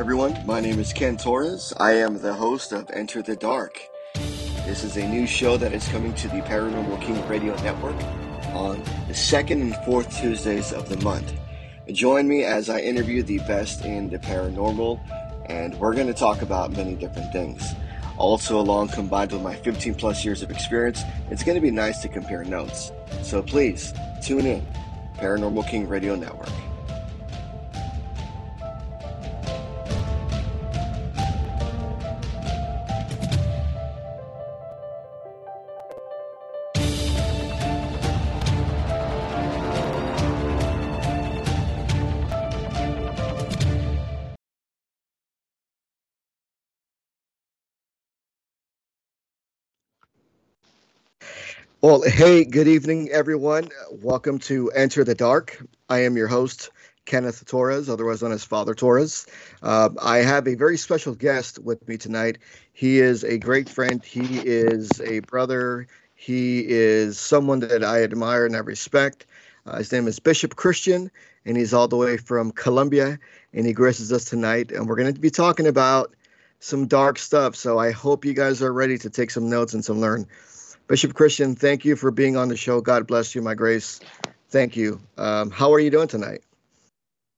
Everyone, my name is Ken Torres. I am the host of Enter the Dark. This is a new show that is coming to the Paranormal King Radio Network on the second and fourth Tuesdays of the month. Join me as I interview the best in the paranormal, and we're going to talk about many different things. Also, along combined with my 15 plus years of experience, it's going to be nice to compare notes. So please tune in, Paranormal King Radio Network. Well, hey, good evening, everyone. Welcome to Enter the Dark. I am your host, Kenneth Torres, otherwise known as Father Torres. Uh, I have a very special guest with me tonight. He is a great friend. He is a brother. He is someone that I admire and I respect. Uh, his name is Bishop Christian, and he's all the way from Colombia, and he graces us tonight. And we're going to be talking about some dark stuff. So I hope you guys are ready to take some notes and some learn. Bishop Christian, thank you for being on the show. God bless you, my grace. Thank you. Um, how are you doing tonight?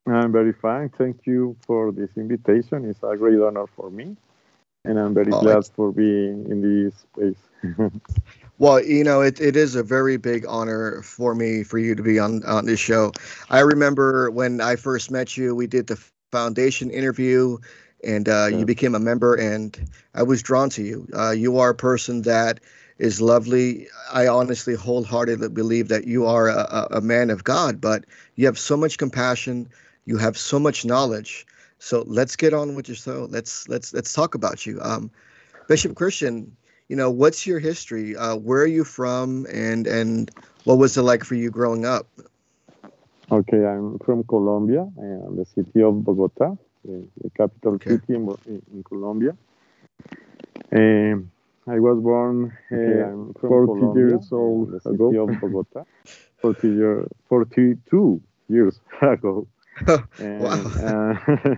I'm very fine. Thank you for this invitation. It's a great honor for me, and I'm very oh, glad for being in this space. well, you know, it, it is a very big honor for me for you to be on on this show. I remember when I first met you, we did the foundation interview, and uh, yeah. you became a member, and I was drawn to you. Uh, you are a person that is lovely. I honestly, wholeheartedly believe that you are a, a man of God, but you have so much compassion, you have so much knowledge. So let's get on with your show. Let's let's let's talk about you, um, Bishop Christian. You know, what's your history? Uh, where are you from, and and what was it like for you growing up? Okay, I'm from Colombia, uh, the city of Bogota, the, the capital okay. city in, in Colombia. Um, I was born okay, uh, 40 Colombia, years old ago. Of Bogota. 40 year, 42 years ago. and, wow. uh,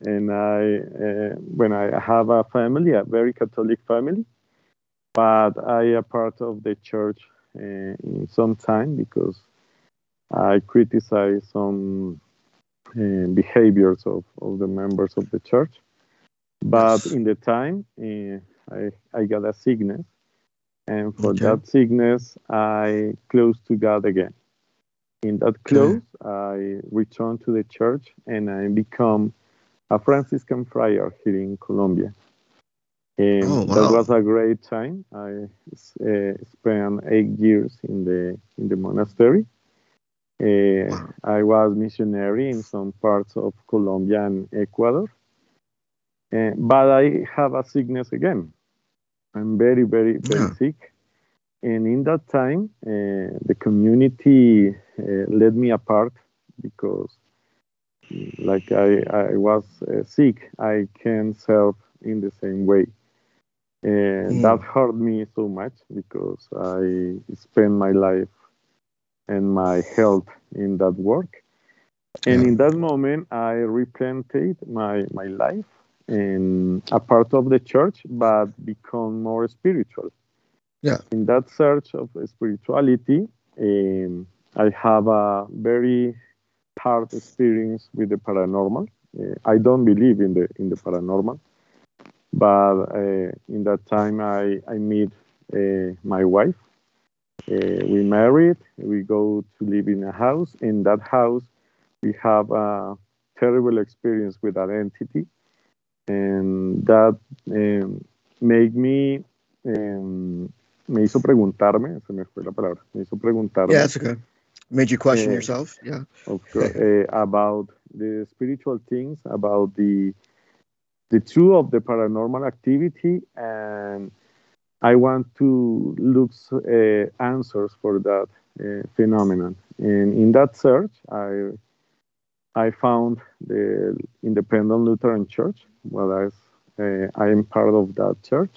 and I, uh, when I have a family, a very Catholic family, but I am part of the church uh, in some time because I criticize some uh, behaviors of, of the members of the church. But in the time, uh, I, I got a sickness. And for okay. that sickness, I close to God again. In that close, okay. I return to the church and I become a Franciscan friar here in Colombia. And oh, wow. that was a great time. I uh, spent eight years in the in the monastery. Uh, wow. I was missionary in some parts of Colombia and Ecuador, uh, but I have a sickness again. I'm very, very, very yeah. sick. And in that time, uh, the community uh, led me apart because, like I, I was uh, sick, I can't serve in the same way. And mm. that hurt me so much because I spent my life and my health in that work. And yeah. in that moment, I replanted my, my life and a part of the church, but become more spiritual. Yeah. In that search of spirituality, um, I have a very hard experience with the paranormal. Uh, I don't believe in the in the paranormal, but uh, in that time I I meet uh, my wife. Uh, we married. We go to live in a house. In that house, we have a terrible experience with that entity and that um, made me um, me hizo preguntarme se me fue la palabra me hizo preguntarme yeah that's okay. Made you question uh, yourself yeah. okay, uh, about the spiritual things about the the truth of the paranormal activity and I want to look uh, answers for that uh, phenomenon. And in that search I I found the Independent Lutheran Church. Well, I, uh, I am part of that church,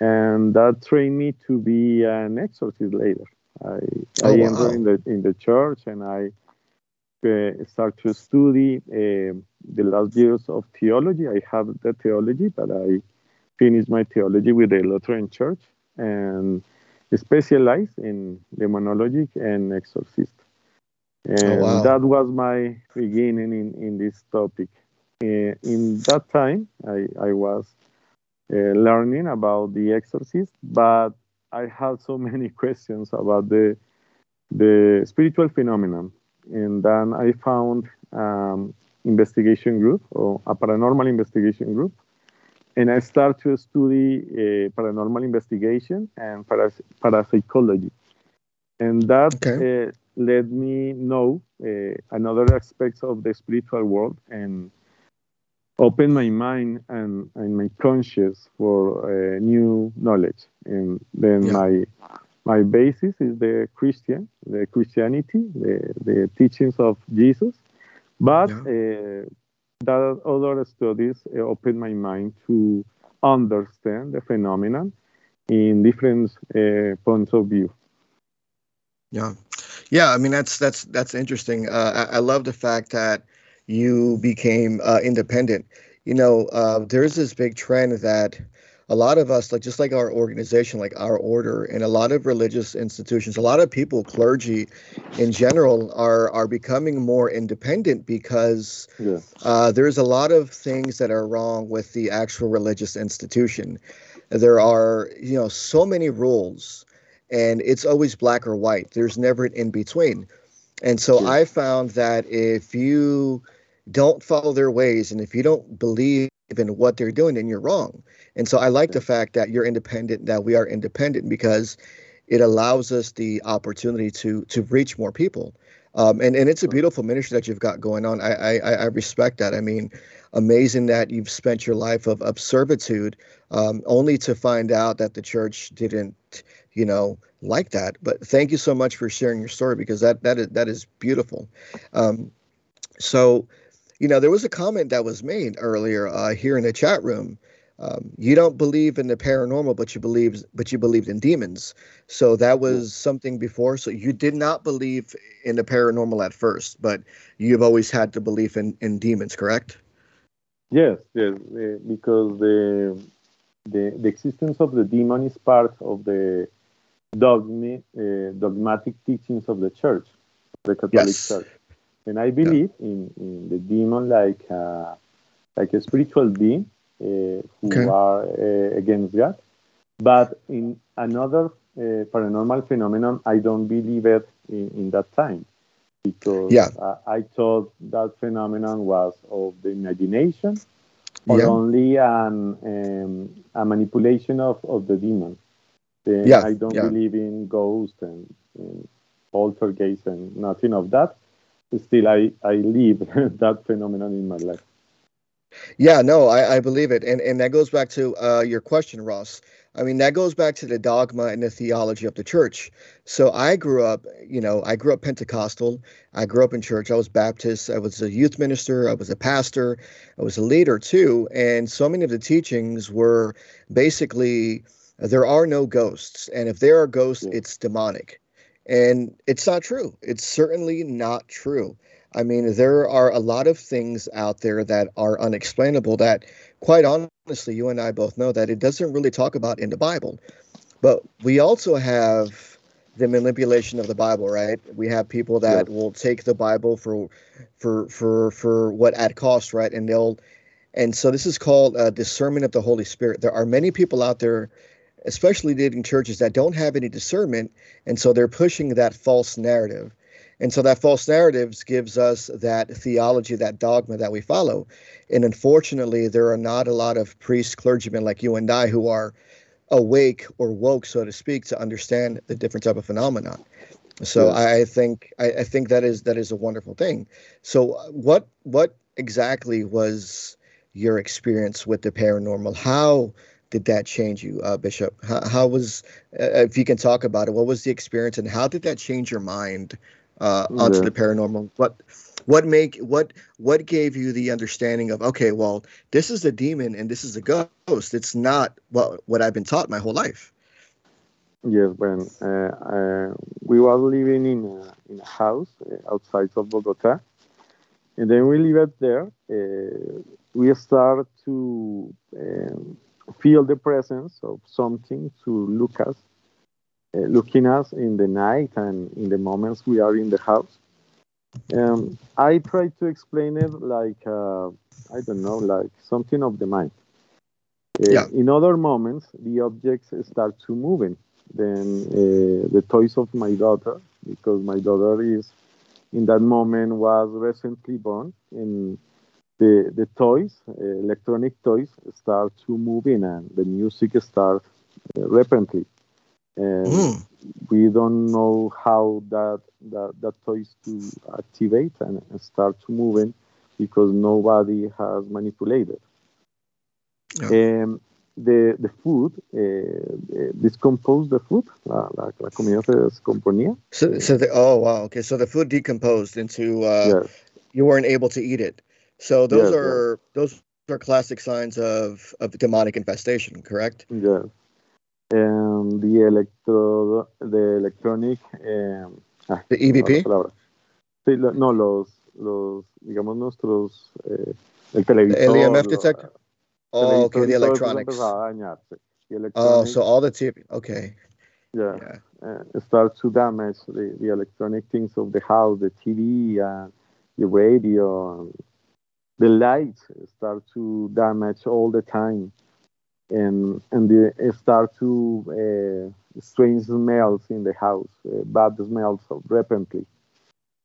and that trained me to be an exorcist later. I, oh, I wow. entered in the in the church, and I uh, start to study uh, the last years of theology. I have the theology, but I finished my theology with the Lutheran Church and specialized in demonology and exorcist. Oh, and oh, wow. that was my beginning in, in this topic. Uh, in that time, I, I was uh, learning about the exorcist, but I had so many questions about the the spiritual phenomenon, and then I found um, investigation group or a paranormal investigation group, and I started to study uh, paranormal investigation and paras- parapsychology, and that okay. uh, let me know uh, another aspects of the spiritual world and open my mind and, and my conscience for uh, new knowledge. And then yeah. my my basis is the Christian, the Christianity, the, the teachings of Jesus. But yeah. uh, that other studies uh, opened my mind to understand the phenomenon in different uh, points of view. Yeah, yeah. I mean, that's that's that's interesting. Uh, I, I, love the fact that you became uh, independent. You know, uh, there's this big trend that a lot of us, like just like our organization, like our order, and a lot of religious institutions, a lot of people, clergy in general, are are becoming more independent because yeah. uh, there's a lot of things that are wrong with the actual religious institution. There are, you know, so many rules, and it's always black or white. There's never an in between. And so. I found that if you don't follow their ways and if you don't believe in what they're doing, then you're wrong. And so I like the fact that you're independent, that we are independent because it allows us the opportunity to to reach more people. Um, and and it's a beautiful ministry that you've got going on. I, I I respect that. I mean, amazing that you've spent your life of, of servitude um, only to find out that the church didn't, you know, like that. But thank you so much for sharing your story because that that is that is beautiful. Um, so, you know, there was a comment that was made earlier uh, here in the chat room. Um, you don't believe in the paranormal, but you believe, but you believed in demons. So that was something before. So you did not believe in the paranormal at first, but you've always had the belief in, in demons, correct? Yes, yes, uh, because the, the the existence of the demon is part of the dogma, uh, dogmatic teachings of the church, the Catholic yes. Church. And I believe yeah. in, in the demon like uh, like a spiritual being uh, who okay. are uh, against God. But in another uh, paranormal phenomenon, I don't believe it in, in that time because yeah. I thought that phenomenon was of the imagination or yeah. only an, um, a manipulation of, of the demon. Yeah, I don't yeah. believe in ghosts and, and poltergeist and nothing of that. Still, I, I live that phenomenon in my life. Yeah, no, I, I believe it. And and that goes back to uh, your question, Ross. I mean, that goes back to the dogma and the theology of the church. So I grew up, you know, I grew up Pentecostal. I grew up in church. I was Baptist. I was a youth minister. I was a pastor. I was a leader too. And so many of the teachings were basically there are no ghosts. And if there are ghosts, it's demonic. And it's not true. It's certainly not true. I mean, there are a lot of things out there that are unexplainable that, quite honestly, you and I both know that it doesn't really talk about in the Bible. But we also have the manipulation of the Bible, right? We have people that yeah. will take the Bible for, for, for, for what at cost, right? And they'll, and so this is called uh, discernment of the Holy Spirit. There are many people out there, especially leading churches, that don't have any discernment, and so they're pushing that false narrative. And so that false narratives gives us that theology, that dogma that we follow. And unfortunately, there are not a lot of priests, clergymen like you and I who are awake or woke, so to speak, to understand the different type of phenomenon. So yes. I think I, I, think that is that is a wonderful thing. So what what exactly was your experience with the paranormal? How did that change you, uh, Bishop? How, how was, uh, if you can talk about it, what was the experience and how did that change your mind uh, onto yeah. the paranormal. What what make what what gave you the understanding of okay, well, this is a demon and this is a ghost. It's not what what I've been taught my whole life. Yes, when uh, uh, we were living in a, in a house uh, outside of Bogota, and then we lived there. Uh, we start to um, feel the presence of something to look us, uh, looking us in the night and in the moments we are in the house. Um, I try to explain it like uh, I don't know, like something of the mind. Uh, yeah. In other moments, the objects start to moving. Then uh, the toys of my daughter, because my daughter is in that moment was recently born, and the the toys, uh, electronic toys, start to move in, and the music starts uh, rapidly. And mm. we don't know how that that that toys to activate and, and start to moving because nobody has manipulated. Yeah. Um, the, the food, uh, discomposed the food, la, la, la comida se descomponía. So, so the, oh wow, okay, so the food decomposed into, uh, yes. you weren't able to eat it. So those yes, are yes. those are classic signs of of demonic infestation, correct? Yes. And the electro, the electronic, um, ah, the EVP. Sí, no los los digamos nuestros eh, el televisor. The EMF detector. Oh, okay, the electronics. Oh, so all the TV. Okay. Yeah. yeah. Uh, it starts to damage the, the electronic things of the house, the TV, and the radio, and the lights start to damage all the time, and and the, start to uh, strange smells in the house, uh, bad smells rapidly.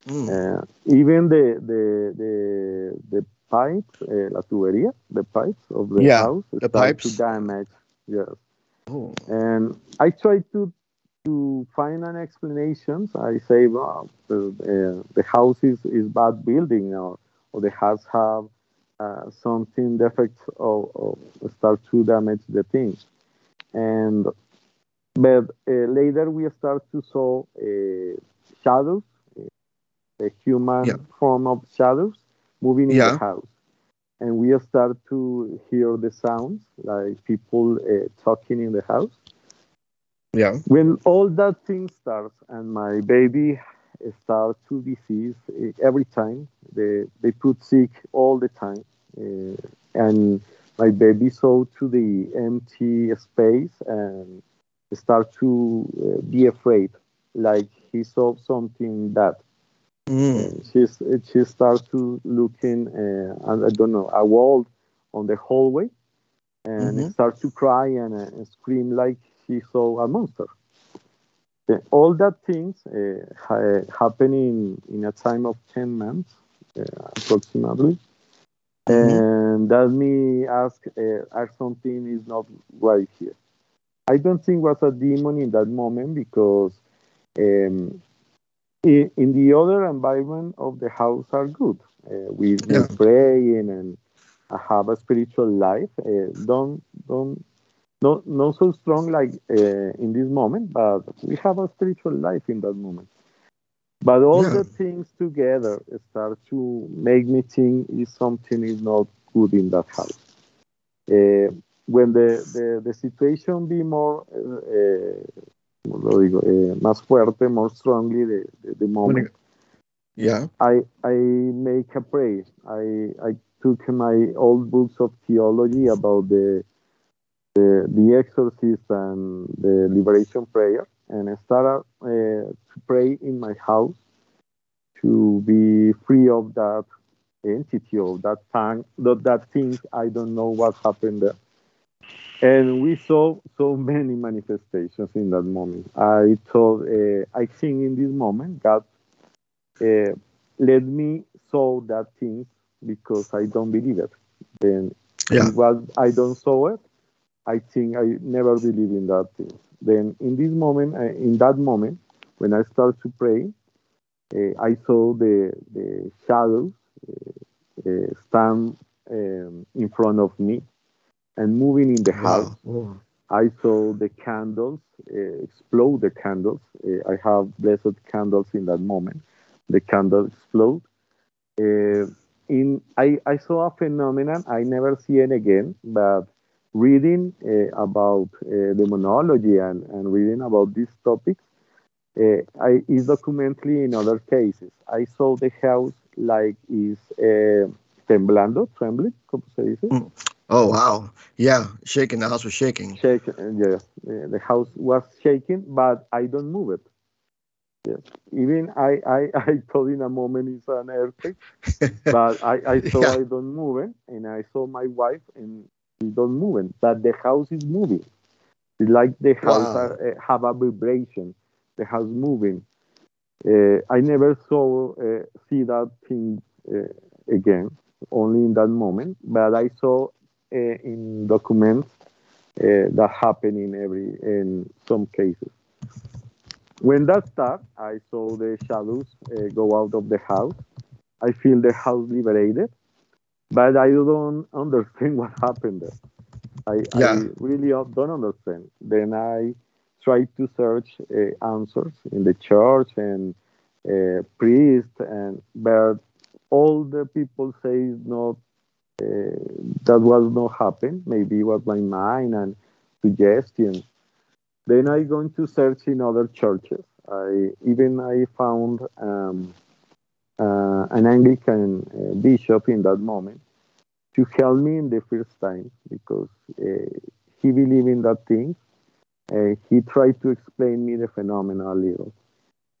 Mm. Uh, even the the the the pipes, uh, la tubería, the pipes of the yeah, house, the pipes to damage. Yes. Oh. And I try to to find an explanation. I say, well, the, uh, the house is, is bad building, or, or the house have uh, something defects or, or, start to damage the things. And but uh, later we start to saw uh, shadows, the human yeah. form of shadows moving yeah. in the house. And we start to hear the sounds, like people uh, talking in the house. Yeah. When all that thing starts and my baby starts to disease uh, every time, they, they put sick all the time. Uh, and my baby saw to the empty space and start to uh, be afraid, like he saw something bad. Mm. She's she starts to looking uh, I don't know a wall on the hallway and mm-hmm. starts to cry and, uh, and, scream like she saw a monster. Uh, all that things uh, ha- happening in a time of 10 months uh, approximately. Mm-hmm. And that me ask uh, if something is not right here. I don't think was a demon in that moment because um, in, in the other environment of the house are good. Uh, we yeah. praying and have a spiritual life. Uh, don't don't not not so strong like uh, in this moment, but we have a spiritual life in that moment. But all yeah. the things together start to make me think if something is not good in that house. Uh, when the, the, the situation be more uh, lo digo, eh, más fuerte, more strongly the, the, the moment. Yeah. I I make a prayer. I I took my old books of theology about the the, the exorcist and the liberation prayer, and I started uh, to pray in my house to be free of that entity of that thing, that, that thing. I don't know what happened there and we saw so many manifestations in that moment. I thought, uh, I think in this moment, God uh, let me saw that thing because I don't believe it. Then, yeah. was I don't saw it, I think I never believe in that thing. Then, in this moment, uh, in that moment, when I start to pray, uh, I saw the the shadows uh, uh, stand um, in front of me and moving in the house. Wow. I saw the candles uh, explode. The candles. Uh, I have blessed candles in that moment. The candle explode. Uh, in I, I saw a phenomenon I never see it again, but reading uh, about uh, demonology and, and reading about these topics, uh, I is documentally in other cases. I saw the house like is uh, temblando, trembling, como se dice. Mm. Oh wow! Yeah, shaking. The house was shaking. Shaking. Yeah, the house was shaking, but I don't move it. Yes. Even I, I, I thought in a moment it's an earthquake, but I, I saw yeah. I don't move it, and I saw my wife and don't move but the house is moving. It's like the house wow. are, uh, have a vibration. The house moving. Uh, I never saw uh, see that thing uh, again, only in that moment. But I saw uh, in documents uh, that happen in every in some cases. When that started, I saw the shadows uh, go out of the house. I feel the house liberated, but I don't understand what happened there. I, yeah. I really don't understand. Then I try to search uh, answers in the church and uh, priest, and but all the people say not uh, that was not happen. Maybe it was my mind and suggestion. Then I going to search in other churches. I even I found um, uh, an Anglican uh, bishop in that moment to help me in the first time because uh, he believed in that thing. Uh, he tried to explain me the phenomena a little,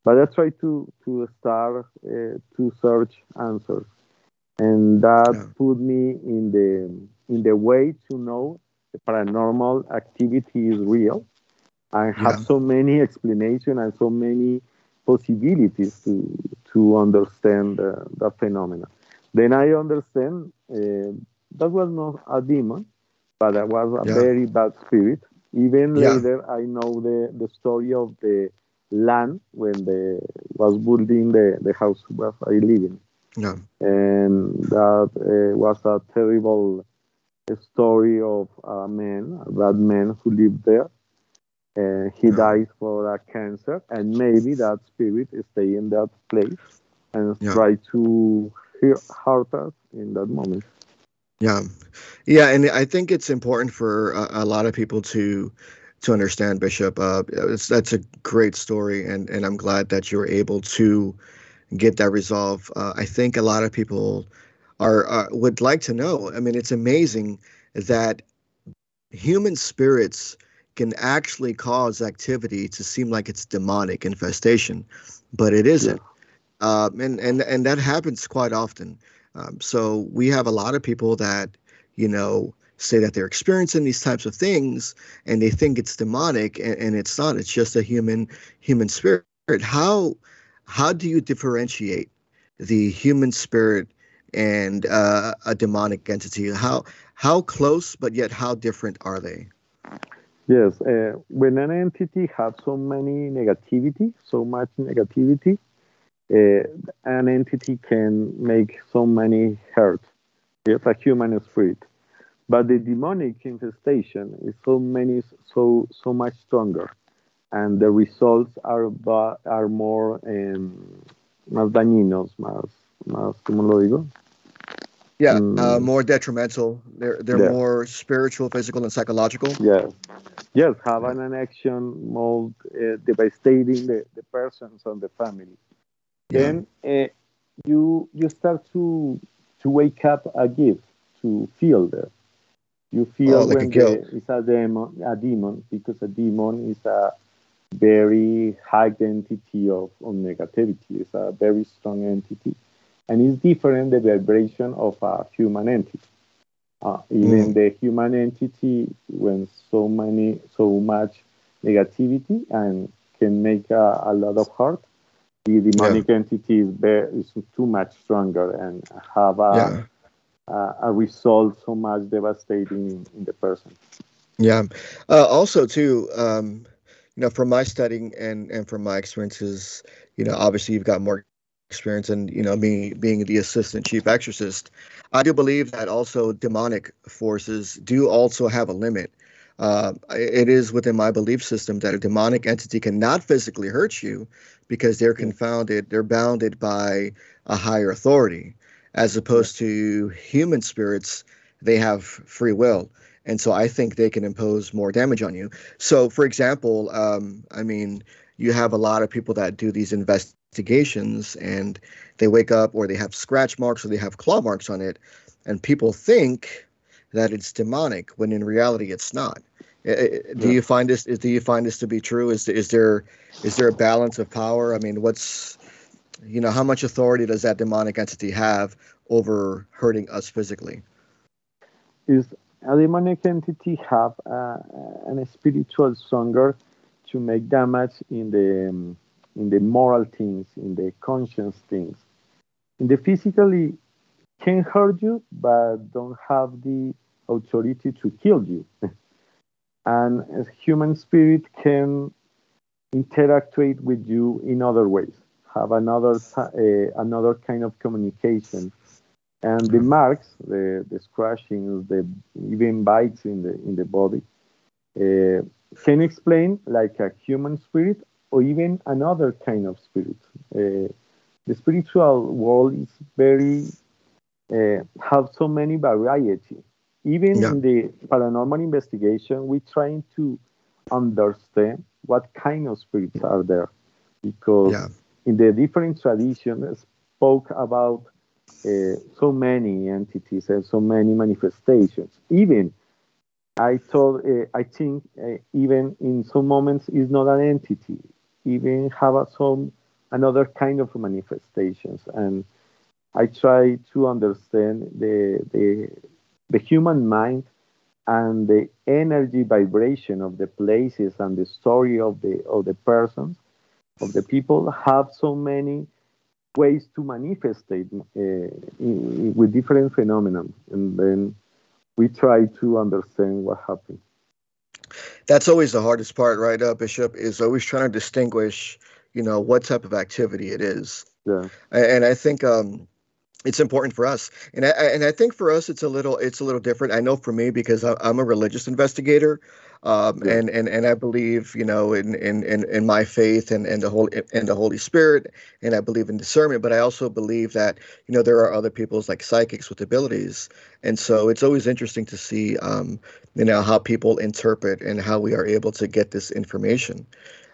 but I tried to to start uh, to search answers, and that yeah. put me in the in the way to know the paranormal activity is real I have yeah. so many explanations and so many possibilities to to understand uh, the phenomena. Then I understand uh, that was not a demon, but that was a yeah. very bad spirit. Even yeah. later, I know the, the story of the land when the was building the, the house where I live in. Yeah. And that uh, was a terrible story of a man, a bad man who lived there uh, he dies for a cancer, and maybe that spirit is stay in that place and yeah. try to hurt us in that moment. Yeah, yeah, and I think it's important for a, a lot of people to to understand Bishop. Uh, that's a great story, and and I'm glad that you were able to get that resolve. Uh, I think a lot of people are uh, would like to know. I mean, it's amazing that human spirits can actually cause activity to seem like it's demonic infestation, but it isn't. Yeah. Um, and and and that happens quite often. Um, so we have a lot of people that you know say that they're experiencing these types of things and they think it's demonic and, and it's not it's just a human human spirit how how do you differentiate the human spirit and uh, a demonic entity how how close but yet how different are they Yes, uh, when an entity has so many negativity, so much negativity, uh, an entity can make so many hurt. It's a human spirit, but the demonic infestation is so many, so so much stronger, and the results are are more um, más dañinos, más, más, ¿cómo lo digo? Yeah, uh, mm. uh, more detrimental. They're they're yeah. more spiritual, physical, and psychological. Yeah, yes, have an action more uh, devastating the, the persons and the family. Yeah. Then uh, you you start to to wake up a gift to feel that. You feel oh, like when the, it's a demon, a demon, because a demon is a very high entity of, of negativity. It's a very strong entity and it's different the vibration of a human entity. Uh, even mm. the human entity, when so many, so much negativity and can make a, a lot of hurt, the demonic yeah. entity is, very, is too much stronger and have a, yeah. a, a, result so much devastating in, in the person. Yeah. Uh, also, too, um, you know, from my studying and and from my experiences, you know, obviously you've got more experience and you know me being the assistant chief exorcist. I do believe that also demonic forces do also have a limit. Uh, it is within my belief system that a demonic entity cannot physically hurt you because they're confounded they're bounded by a higher authority. As opposed to human spirits they have free will. And so i think they can impose more damage on you. So for example um, i mean you have a lot of people that do these investigations and they wake up or they have scratch marks or they have claw marks on it and people think that it's demonic when in reality it's not. Do yeah. you find this do you find this to be true? Is is there is there a balance of power? I mean what's you know how much authority does that demonic entity have over hurting us physically? Is a demonic entity have uh, an spiritual stronger to make damage in the um, in the moral things in the conscience things. In the physically can hurt you but don't have the authority to kill you. And a human spirit can interact with you in other ways. Have another uh, another kind of communication. And the marks the the scratchings the even bites in the in the body uh, can explain like a human spirit or even another kind of spirit uh, the spiritual world is very uh, have so many variety even yeah. in the paranormal investigation we're trying to understand what kind of spirits are there because yeah. in the different traditions spoke about uh, so many entities and so many manifestations even i thought uh, i think uh, even in some moments is not an entity. Even have a, some another kind of manifestations. And i try to understand the the the human mind and the energy vibration of the places and the story of the of the persons of the people have so many ways to manifest it uh, with different phenomena. And then we try to understand what happened. That's always the hardest part right uh, bishop is always trying to distinguish you know what type of activity it is. Yeah. And i think um it's important for us. And I, and I think for us it's a little it's a little different. I know for me because i'm a religious investigator um, yeah. and and and i believe you know in in in, in my faith and and the holy and the holy spirit and i believe in discernment but i also believe that you know there are other people's like psychics with abilities and so it's always interesting to see um, you know how people interpret and how we are able to get this information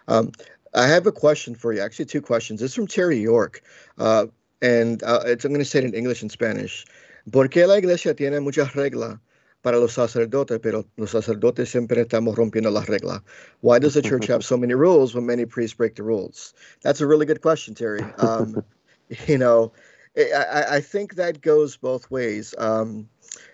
um, I have a question for you. Actually, two questions. This is from Terry York. Uh, and uh, I'm going to say it in English and Spanish. ¿Por qué la iglesia tiene muchas reglas para los sacerdotes, pero los sacerdotes siempre estamos rompiendo las reglas? Why does the church have so many rules when many priests break the rules? That's a really good question, Terry. Um, you know, I, I, think that goes both ways. Um,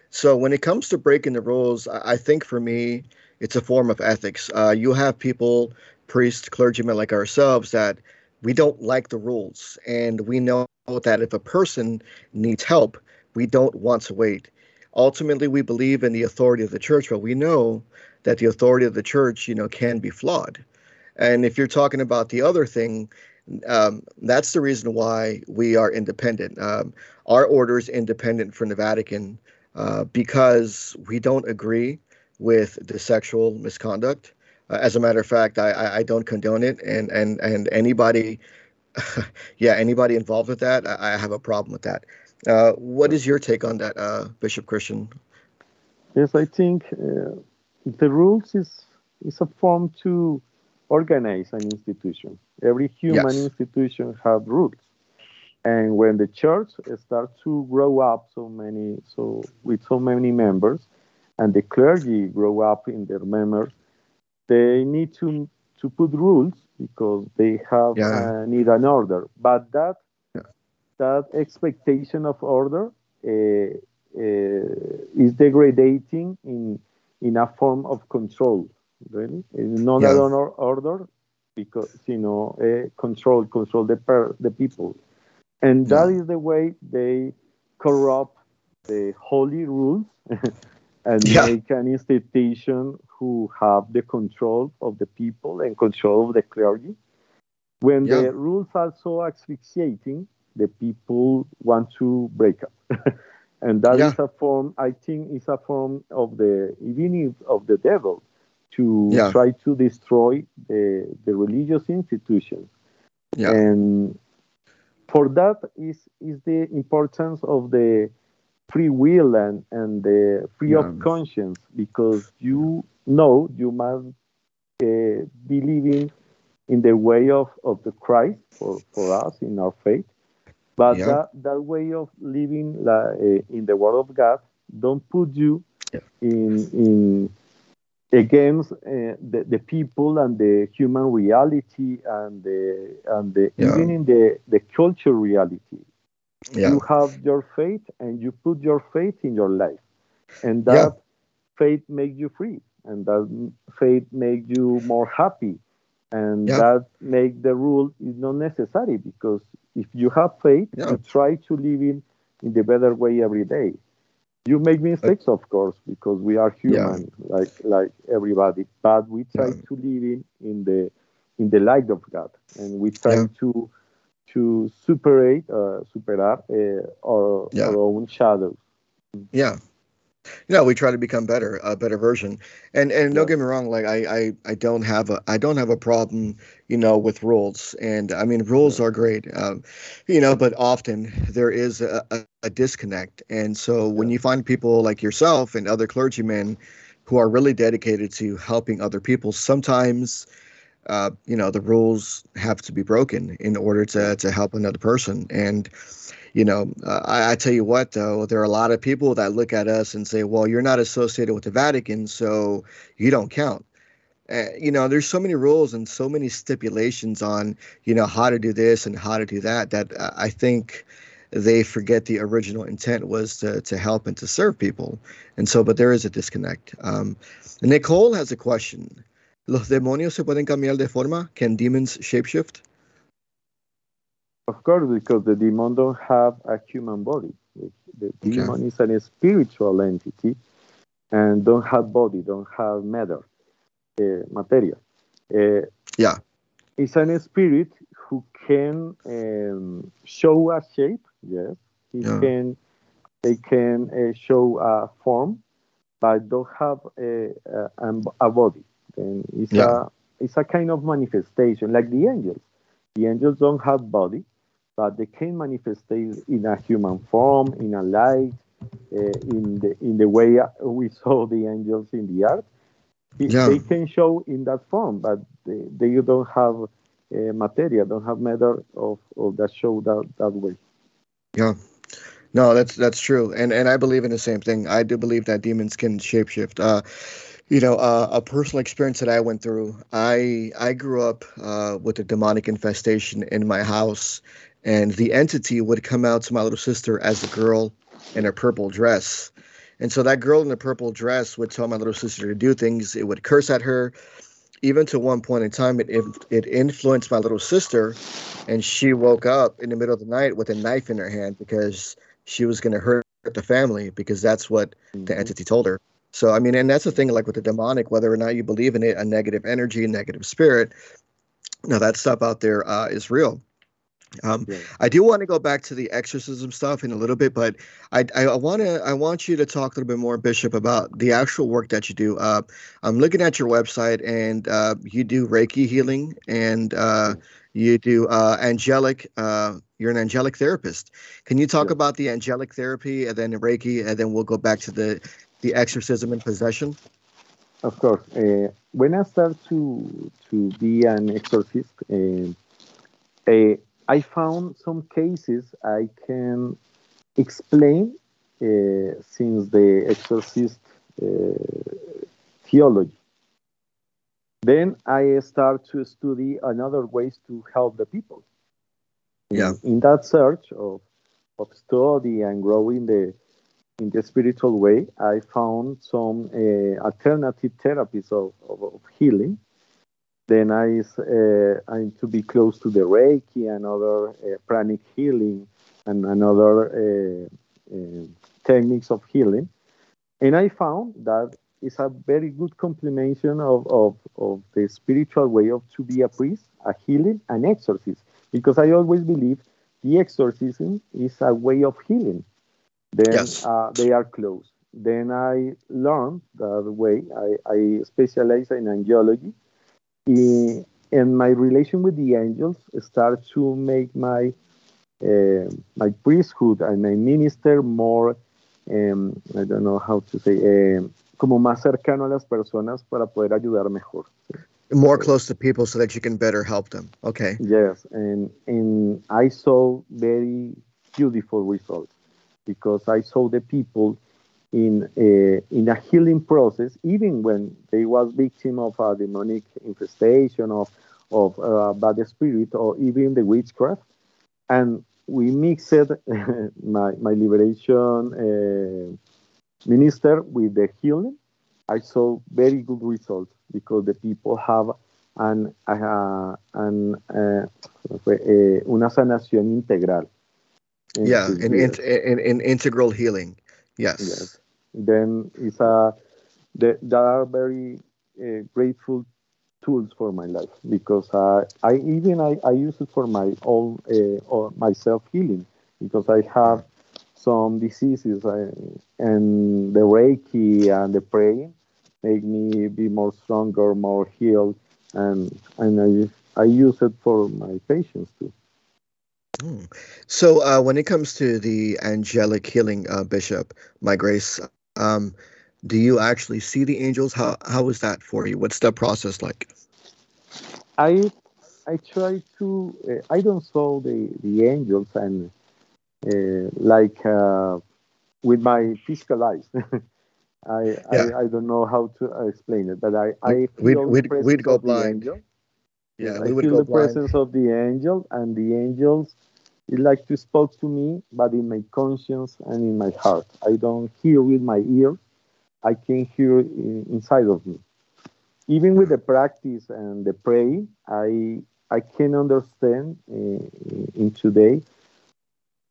so when it comes to breaking the rules, I, think for me, it's a form of ethics. Uh, you have people, priests, clergymen like ourselves, that we don't like the rules, and we know that if a person needs help, we don't want to wait. Ultimately, we believe in the authority of the church, but we know that the authority of the church, you know, can be flawed. And if you're talking about the other thing, um, that's the reason why we are independent. Um, our order is independent from the Vatican uh, because we don't agree with the sexual misconduct. Uh, as a matter of fact, I, I, don't condone it, and and and anybody yeah, anybody involved with that, I, I have a problem with that. Uh, what is your take on that, uh, Bishop Christian? Yes, I think uh, the rules is is a form to organize an institution. Every human yes. institution have rules, and when the church starts to grow up, so many so with so many members, and the clergy grow up in their members, they need to to put rules because they have yeah. uh, need an order. But that. That expectation of order uh, uh, is degrading in in a form of control. Really, it's not yeah. an order because you know uh, control control the per, the people, and that is the way they corrupt the holy rules and yeah. make an institution who have the control of the people and control of the clergy. When yeah. the rules are so asphyxiating, the people want to break up. and that yeah. is a form, I think, is a form of the even of the devil to yeah. try to destroy the, the religious institutions. And for that is is the importance of the free will and, and the free yeah. of conscience because you know you must uh, be living in the way of, of the Christ for, for us in our faith. But yeah. that, that way of living uh, in the Word of God don't put you yeah. in, in against uh, the, the people and the human reality and the, and the, yeah. even in the, the culture reality. You have your faith and you put your faith in your life. And that faith makes you free and that faith makes you more happy and that make the rule is not necessary because if you have faith yeah. you try to live in in the better way every day. You make mistakes of course because we are human yeah. like like everybody but we try to live in in the in the light of god. And we try to to superate uh, superar uh, our, our own shadows. Yeah you know we try to become better a better version. And and don't get me wrong like I, I i don't have a i don't have a problem you know with rules. And i mean rules are great um, you know but often there is a, a, a disconnect. And so when you find people like yourself and other clergymen who are really dedicated to helping other people sometimes uh, you know the rules have to be broken in order to to help another person. And you know, uh, I, I, tell you what, though, there are a lot of people that look at us and say, well, you're not associated with the Vatican, so you don't count. Uh, you know, there's so many rules and so many stipulations on, you know, how to do this and how to do that, that uh, I think they forget the original intent was to, to help and to serve people. And so, but there is a disconnect. Um, Nicole has a question. ¿Los demonios se pueden cambiar de forma? Can demons shapeshift? Of course, because the demon don't have a human body. The, demon is a spiritual entity and don't have body, don't have matter, uh, materia. Uh, yeah. It's an spirit who can um, show a shape, yes. He yeah. can, they can uh, show a form, but don't have a, a, a body. And it's, yeah. a, it's a kind of manifestation, like the angels. The angels don't have body, but they can manifest in a human form, in a light, uh, in the in the way we saw the angels in the earth. Yeah. They can show in that form, but they, they don't have uh, material, don't have matter of, of that show that, that way. Yeah. No, that's that's true, and and I believe in the same thing. I do believe that demons can shapeshift. Uh, you know, uh, a personal experience that I went through. I I grew up uh, with a demonic infestation in my house, and the entity would come out to my little sister as a girl in a purple dress. And so that girl in the purple dress would tell my little sister to do things. It would curse at her. Even to one point in time, it it influenced my little sister, and she woke up in the middle of the night with a knife in her hand because she was going to hurt the family because that's what mm-hmm. the entity told her. So I mean, and that's the thing, like with the demonic, whether or not you believe in it, a negative energy, a negative spirit, now that stuff out there uh, is real. Um, yeah. I do want to go back to the exorcism stuff in a little bit, but I, I want to I want you to talk a little bit more, Bishop, about the actual work that you do. Uh, I'm looking at your website, and uh, you do Reiki healing, and uh, you do uh, angelic. Uh, you're an angelic therapist. Can you talk yeah. about the angelic therapy, and then Reiki, and then we'll go back to the the exorcism and possession? Of course. Uh, when I started to to be an exorcist. Uh, I found some cases I can explain uh, since the exorcist uh, theology. Then I start to study another ways to help the people. Yeah. In, in that search of, of study and growing the in the spiritual way, I found some uh, alternative therapies of, of, of healing then I, uh, I'm to be close to the Reiki and other uh, pranic healing and another uh, uh, techniques of healing. And I found that it's a very good complementation of, of, of the spiritual way of to be a priest, a healing, an exorcism. Because I always believe the exorcism is a way of healing. Then yes. uh, they are close. Then I learned that way. I, I specialize in and my relation with the angels start to make my uh, my priesthood and my minister more um, I don't know how to say como más cercano a las personas para poder ayudar mejor. more close to people so that you can better help them okay yes and and i saw very beautiful results because i saw the people in a, in a healing process even when they was victim of a demonic infestation of of uh, bad spirit or even the witchcraft and we mixed my, my liberation uh, minister with the healing i saw very good results because the people have an, uh, an, uh, una sanación integral. Yeah, in, in, in, in, integral healing. Yes. yes. Then it's a, there are very uh, grateful tools for my life because I, I even I, I use it for my own uh, or my self healing because I have some diseases uh, and the Reiki and the praying make me be more stronger, more healed, and and I I use it for my patients too. Hmm. So uh, when it comes to the angelic healing, uh, Bishop, my grace, um, do you actually see the angels? How how is that for you? What's the process like? I I try to uh, I don't saw the the angels and uh, like uh, with my physical eyes. I, yeah. I, I don't know how to explain it, but I I we'd, we'd, we'd go blind. Yeah, we I would feel the blind. presence of the angel, and the angels it like to spoke to me, but in my conscience and in my heart. I don't hear with my ear. I can hear in, inside of me. Even with the practice and the praying, I I can understand uh, in today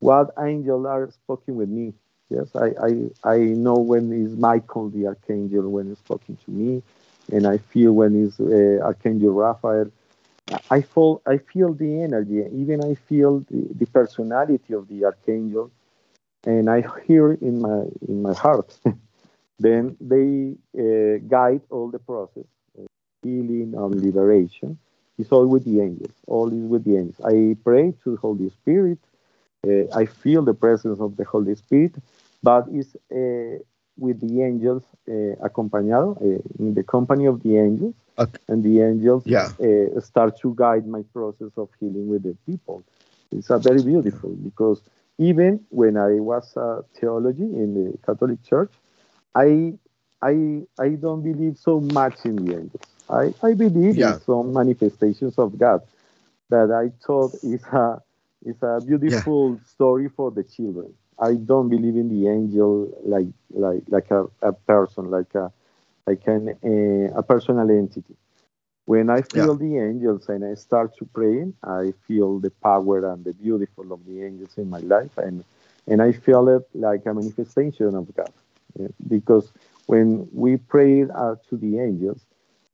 what angels are speaking with me Yes, I, I, I know when is Michael the archangel when he's talking to me, and I feel when is uh, Archangel Raphael. I feel I feel the energy, even I feel the, the personality of the archangel, and I hear in my in my heart. then they uh, guide all the process, of healing and liberation. It's all with the angels. All is with the angels. I pray to the Holy Spirit. Uh, I feel the presence of the Holy Spirit, but it's uh, with the angels uh, uh, in the company of the angels, okay. and the angels yeah. uh, start to guide my process of healing with the people. It's a very beautiful because even when I was a theology in the Catholic Church, I I I don't believe so much in the angels. I, I believe yeah. in some manifestations of God that I thought is a is a beautiful yeah. story for the children. I don't believe in the angel like like like a, a person, like a like an a, a personal entity. When I feel yeah. the angels and I start to pray, I feel the power and the beautiful of the angels in my life, and and I feel it like a manifestation of God. Yeah? Because when we pray uh, to the angels,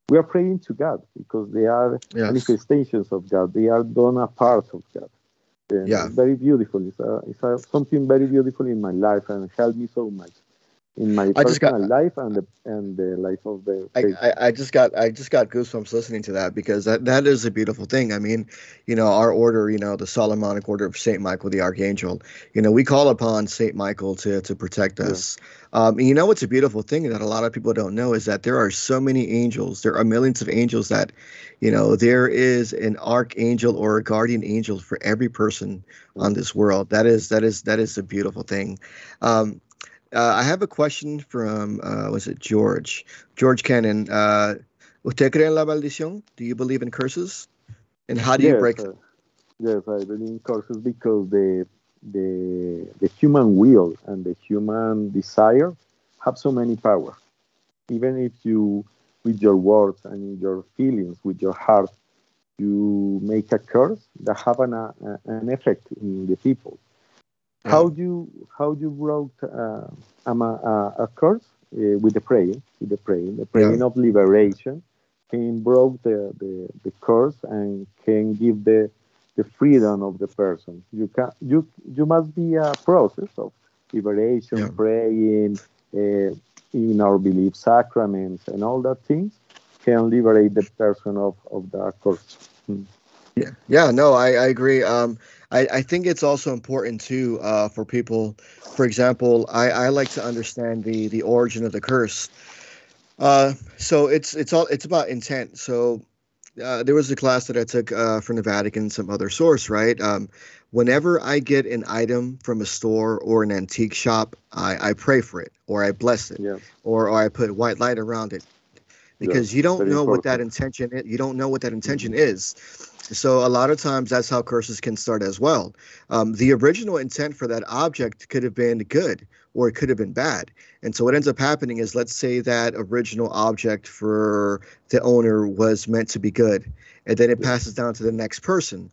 we are praying to God because they are yes. manifestations of God. They are done a part of God yeah, very beautiful. It's, a, it's a, something very beautiful in my life and helped me so much in my I personal got, life and the and the life of the. I, I, I, just got I just got goosebumps listening to that because that, that is a beautiful thing. I mean, you know, our order, you know, the Solomonic Order of Saint Michael the Archangel. You know, we call upon Saint Michael to to protect us. Yeah. Um, you know what's a beautiful thing that a lot of people don't know is that there are so many angels. There are millions of angels that, you know, there is an archangel or a guardian angel for every person on this world. That is that is that is a beautiful thing. Um, uh, I have a question from uh, was it George? George Cannon. Uh, ¿Usted cree en la maldición? Do you believe in curses? And how do yes, you break? Uh, yes, I believe in curses because the the the human will and the human desire have so many power. Even if you, with your words and your feelings, with your heart, you make a curse that have an, uh, an effect in the people. Yeah. How you how you wrote uh, a, a curse uh, with the praying, with the praying, the praying yeah. of liberation, can broke the, the, the curse and can give the the freedom of the person. You can you you must be a process of liberation, yeah. praying, uh, in our belief sacraments, and all that things can liberate the person of of the curse. Hmm. Yeah, yeah, no, I, I agree. Um, I, I think it's also important too uh, for people. For example, I, I like to understand the the origin of the curse. Uh, so it's it's all it's about intent. So uh, there was a class that I took uh, from the Vatican, some other source, right? Um, whenever I get an item from a store or an antique shop, I, I pray for it or I bless it yeah. or, or I put white light around it because yeah, you don't know important. what that intention is. You don't know what that intention mm-hmm. is. So a lot of times that's how curses can start as well. Um, the original intent for that object could have been good or it could have been bad. And so what ends up happening is let's say that original object for the owner was meant to be good and then it passes down to the next person.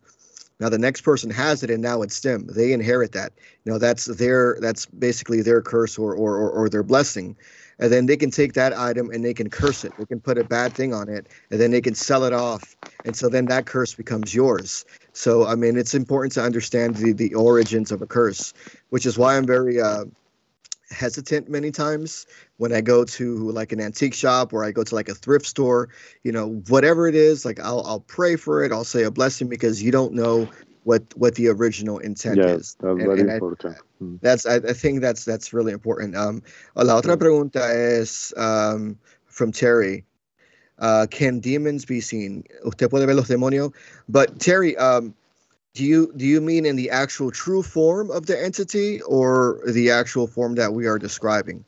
Now the next person has it and now it's them. They inherit that. You know, that's their that's basically their curse or or or, or their blessing and then they can take that item and they can curse it. They can put a bad thing on it, and then they can sell it off, and so then that curse becomes yours. So I mean, it's important to understand the the origins of a curse, which is why I'm very uh, hesitant many times when I go to like an antique shop or I go to like a thrift store. You know, whatever it is, like I'll I'll pray for it. I'll say a blessing because you don't know what what the original intent yes, is. That's and, very and important. I, mm. that's I, I, think that's that's really important. Um, la otra pregunta es um, from Terry. Uh, can demons be seen? Usted puede ver los demonios, but Terry, um, do you do you mean in the actual true form of the entity or the actual form that we are describing?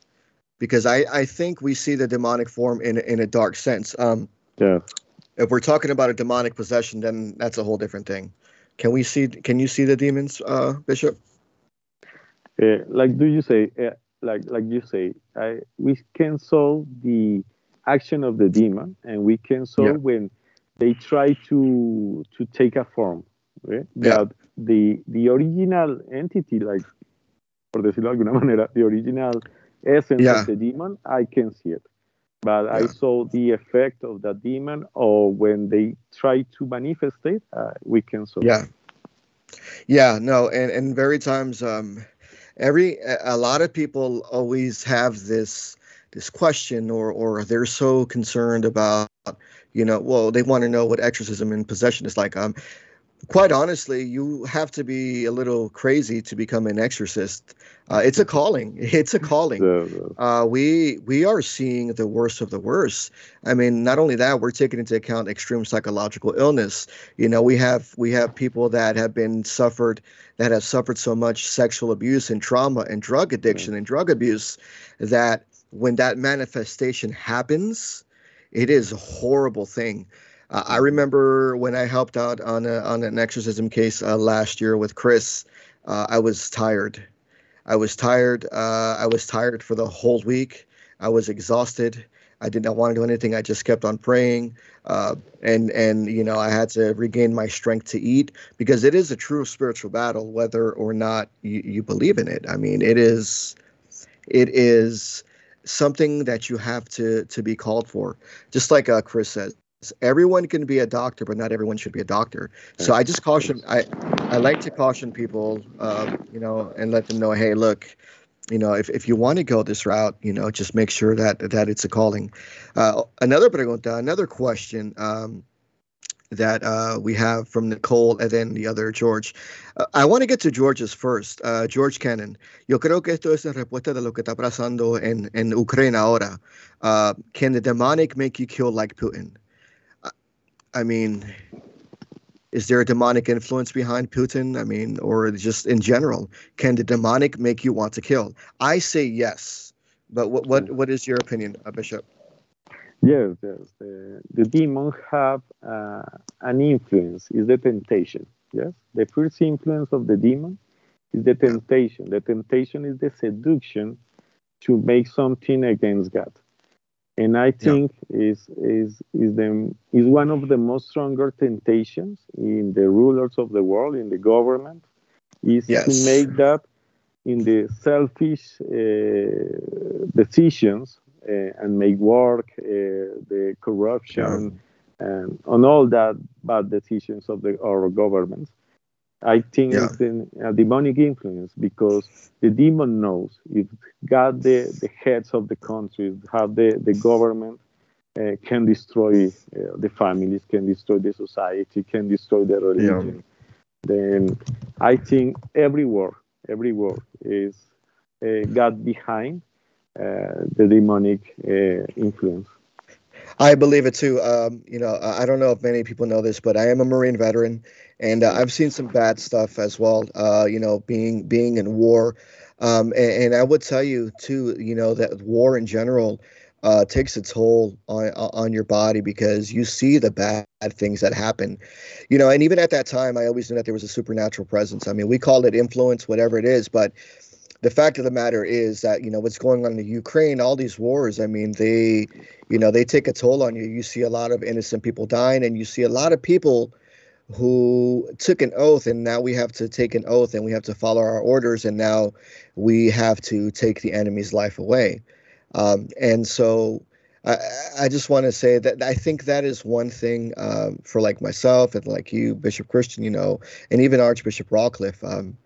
Because I I think we see the demonic form in in a dark sense. Um, yeah. If we're talking about a demonic possession, then that's a whole different thing. Can we see? Can you see the demons, uh, Bishop? Uh, like do you say? Uh, like like you say, I, we can solve the action of the demon, and we can solve yeah. when they try to to take a form. Right? Yeah. That the the original entity, like por decirlo de alguna manera, the original essence yeah. of the demon, I can see it but yeah. I saw the effect of the demon, or when they try to manifest it, uh, we can solve. Yeah, yeah, no, and and very times, um, every a lot of people always have this this question, or or they're so concerned about, you know, well, they want to know what exorcism and possession is like. Um, quite honestly, you have to be a little crazy to become an exorcist. Uh, it's a calling. It's a calling. Uh, we we are seeing the worst of the worst. I mean, not only that, we're taking into account extreme psychological illness. You know, we have we have people that have been suffered that have suffered so much sexual abuse and trauma and drug addiction and drug abuse that when that manifestation happens, it is a horrible thing. Uh, I remember when I helped out on a, on an exorcism case uh, last year with Chris. Uh, I was tired. I was tired. Uh, I was tired for the whole week. I was exhausted. I did not want to do anything. I just kept on praying, uh, and and you know I had to regain my strength to eat because it is a true spiritual battle, whether or not you, you believe in it. I mean, it is, it is something that you have to to be called for. Just like uh, Chris says, everyone can be a doctor, but not everyone should be a doctor. So I just caution. I I like to caution people, uh, you know, and let them know, hey, look, you know, if, if you want to go this route, you know, just make sure that that it's a calling. Uh, another pregunta, another question um, that uh, we have from Nicole and then the other George. Uh, I want to get to George's first. Uh, George Cannon. Yo creo que esto es en respuesta de lo que está pasando en, en Ucrania ahora. Uh, can the demonic make you kill like Putin? I mean, is there a demonic influence behind Putin? I mean, or just in general, can the demonic make you want to kill? I say yes, but what what what is your opinion, uh, Bishop? Yes, yes. The, the demon have uh, an influence. Is the temptation? Yes, the first influence of the demon is the temptation. The temptation is the seduction to make something against God and I think yeah. is is is the is one of the most stronger temptations in the rulers of the world in the government is yes. to make that in the selfish uh, decisions uh, and make work uh, the corruption yeah. and on all that bad decisions of the our governments I think yeah. it's an, a demonic influence because the demon knows if God, the, the heads of the countries, have the, the government, uh, can destroy uh, the families, can destroy the society, can destroy the religion. Yeah. Then I think every war, every war is uh, God behind uh, the demonic uh, influence. I believe it too. Um, you know, I don't know if many people know this, but I am a Marine veteran, and uh, I've seen some bad stuff as well. Uh, you know, being being in war, um, and, and, I would tell you too. You know that war in general uh, takes a toll on on your body because you see the bad things that happen. You know, and even at that time, I always knew that there was a supernatural presence. I mean, we call it influence, whatever it is, but the fact of the matter is that you know what's going on in Ukraine, all these wars. I mean, they, you know, they take a toll on you. You see a lot of innocent people dying, and you see a lot of people who took an oath, and now we have to take an oath, and we have to follow our orders, and now we have to take the enemy's life away. Um, and so, I, I just want to say that I think that is one thing um, for like myself and like you, Bishop Christian, you know, and even Archbishop Rawcliffe. Um,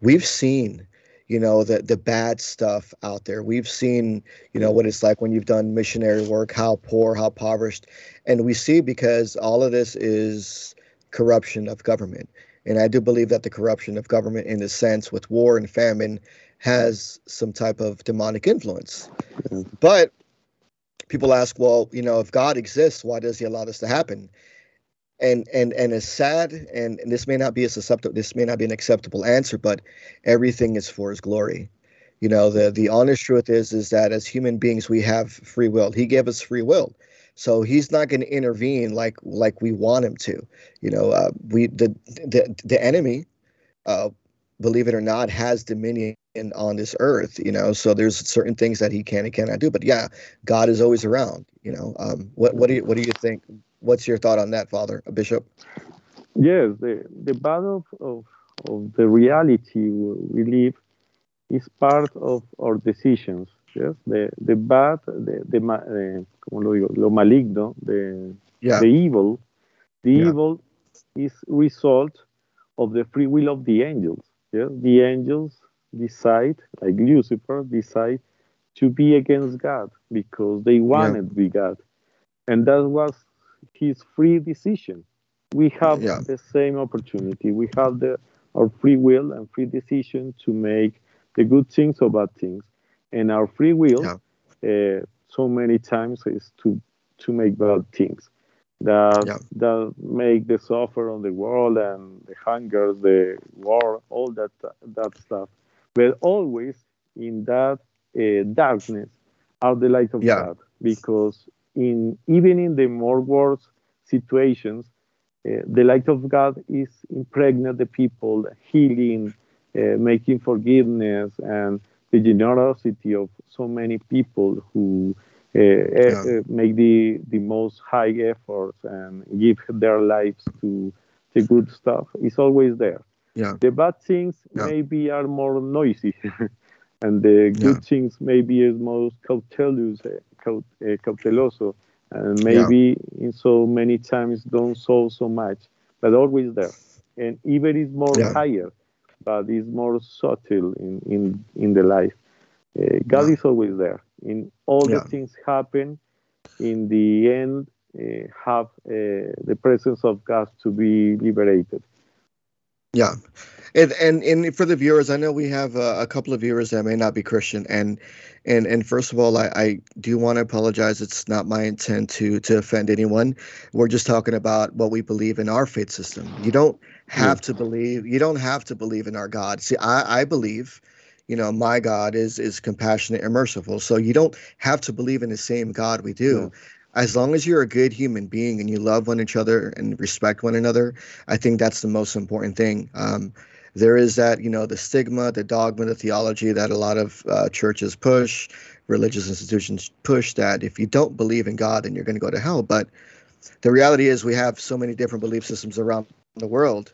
we've seen you know the the bad stuff out there. We've seen you know what it's like when you've done missionary work how poor how impoverished. And we see because all of this is corruption of government. And i do believe that the corruption of government in a sense with war and famine has some type of demonic influence. Mm-hmm. But people ask well you know if god exists why does he allow this to happen and and and it's sad and, and this may not be a susceptible this may not be an acceptable answer but everything is for his glory. You know the the honest truth is is that as human beings we have free will. He gave us free will. So he's not going to intervene like like we want him to. You know uh, we the the, the enemy uh, believe it or not has dominion on this earth you know so there's certain things that he can and cannot do. But yeah god is always around you know um, what what do you what do you think What's your thought on that, Father, a Bishop? Yes, the, the battle of, of, the reality we live is part of our decisions. Yes, the, the bad, the, the uh, como lo digo, lo maligno, the, yeah. the evil, the yeah. evil is result of the free will of the angels. Yes, the angels decide, like Lucifer, decide to be against God because they wanted yeah. to be God, and that was his free decision. We have yeah. the same opportunity. We have the our free will and free decision to make the good things or bad things. And our free will, yeah. uh, so many times, is to to make bad things that yeah. that make the suffer on the world and the hunger, the war, all that that stuff. But always in that uh, darkness are the light of yeah. God, because in even in the more worse situations, uh, the light of God is impregnate the people, healing, uh, making forgiveness, and the generosity of so many people who uh, uh yeah. make the, the most high efforts and give their lives to the good stuff is always there. Yeah. The bad things yeah. maybe are more noisy, and the good things maybe is most cautelous, caut, cauteloso and maybe yeah. in so many times don't solve so much, but always there. And even is more yeah. higher, but is more subtle in in in the life. Uh, God yeah. is always there. In all the things happen, in the end, uh, have uh, the presence of God to be liberated. Yeah, and and, and for the viewers, I know we have a, a couple of viewers that may not be Christian, and and and first of all, I, I do want to apologize. It's not my intent to to offend anyone. We're just talking about what we believe in our faith system. You don't have to believe. You don't have to believe in our God. See, I I believe you know my god is is compassionate and merciful so you don't have to believe in the same god we do as long as you're a good human being and you love one each other and respect one another, I think that's the most important thing. Um, there is that, you know, the stigma, the dogma, the theology that a lot of uh, churches push, religious institutions push that if you don't believe in God, then you're going to go to hell. But the reality is, we have so many different belief systems around the world.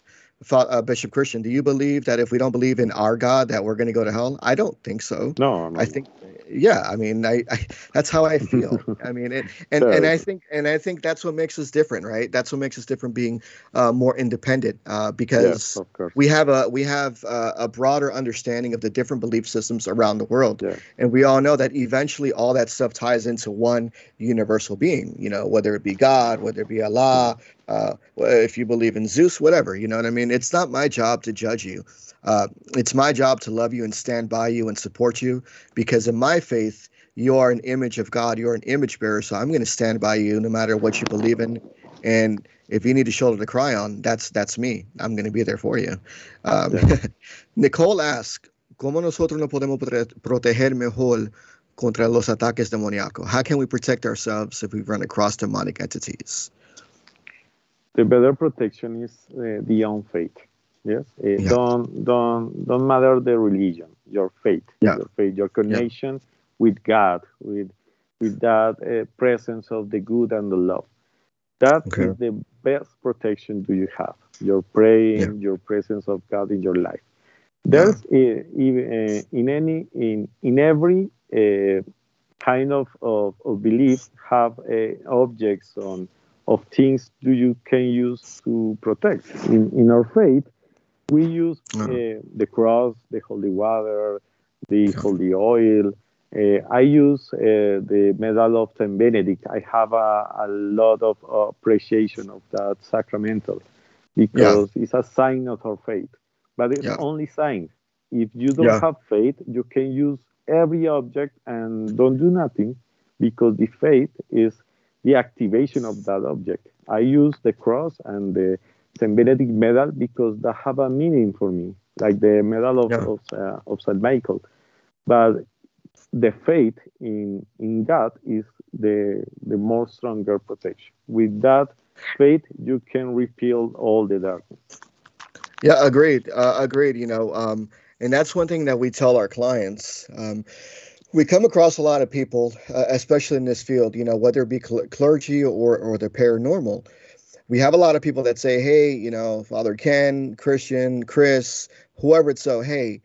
Uh, Bishop Christian, do you believe that if we don't believe in our God, that we're going to go to hell? I don't think so. No, no. I think yeah i mean I, I, that's how i feel. I mean it, and and i think and i think that's what makes us different right? That's what makes us different being uh, more independent uh, because yes, we have a we have a, a, broader understanding of the different belief systems around the world. Yeah. and we all know that eventually all that stuff ties into one universal being you know whether it be god whether it be allah uh, if you believe in zeus whatever you know what i mean it's not my job to judge you uh, it's my job to love you and stand by you and support you because in my faith, you are an image of God. You're an image bearer. So I'm going to stand by you no matter what you believe in. And if you need a shoulder to cry on, that's that's me. I'm going to be there for you. Um, yeah. Nicole asks, ¿cómo nosotros no podemos proteger mejor contra los ataques demoníacos? How can we protect ourselves if we run across demonic entities? The better protection is uh, the own faith. Yes, uh, yeah. don't don't don't matter the religion, your faith, yeah. your faith, your connection yeah. with God, with with that uh, presence of the good and the love. That okay. is the best protection do you have. Your praying, your presence of God in your life. There's uh, even uh, in any in in every uh, kind of, of, of belief have objects on of things do you can use to protect. In, in our faith, we use uh, the cross, the holy water, the holy oil. Uh, I use uh, the medal of Saint Benedict. I have a, a lot of appreciation of that sacramental because yeah. it's a sign of our faith but it's yeah. only sign. If you don't yeah. have faith, you can use every object and don't do nothing because the faith is the activation of that object. I use the cross and the St. Benedict medal because they have a meaning for me, like the medal of, yeah. of, uh, of St. Michael. But the faith in, in God is the, the more stronger protection. With that faith, you can repel all the darkness. Yeah, agreed. Uh, agreed. You know, um, and that's one thing that we tell our clients. Um, we come across a lot of people, uh, especially in this field. You know, whether it be cl- clergy or or the paranormal. We have a lot of people that say, "Hey, you know, Father Ken, Christian, Chris, whoever it's so. Hey,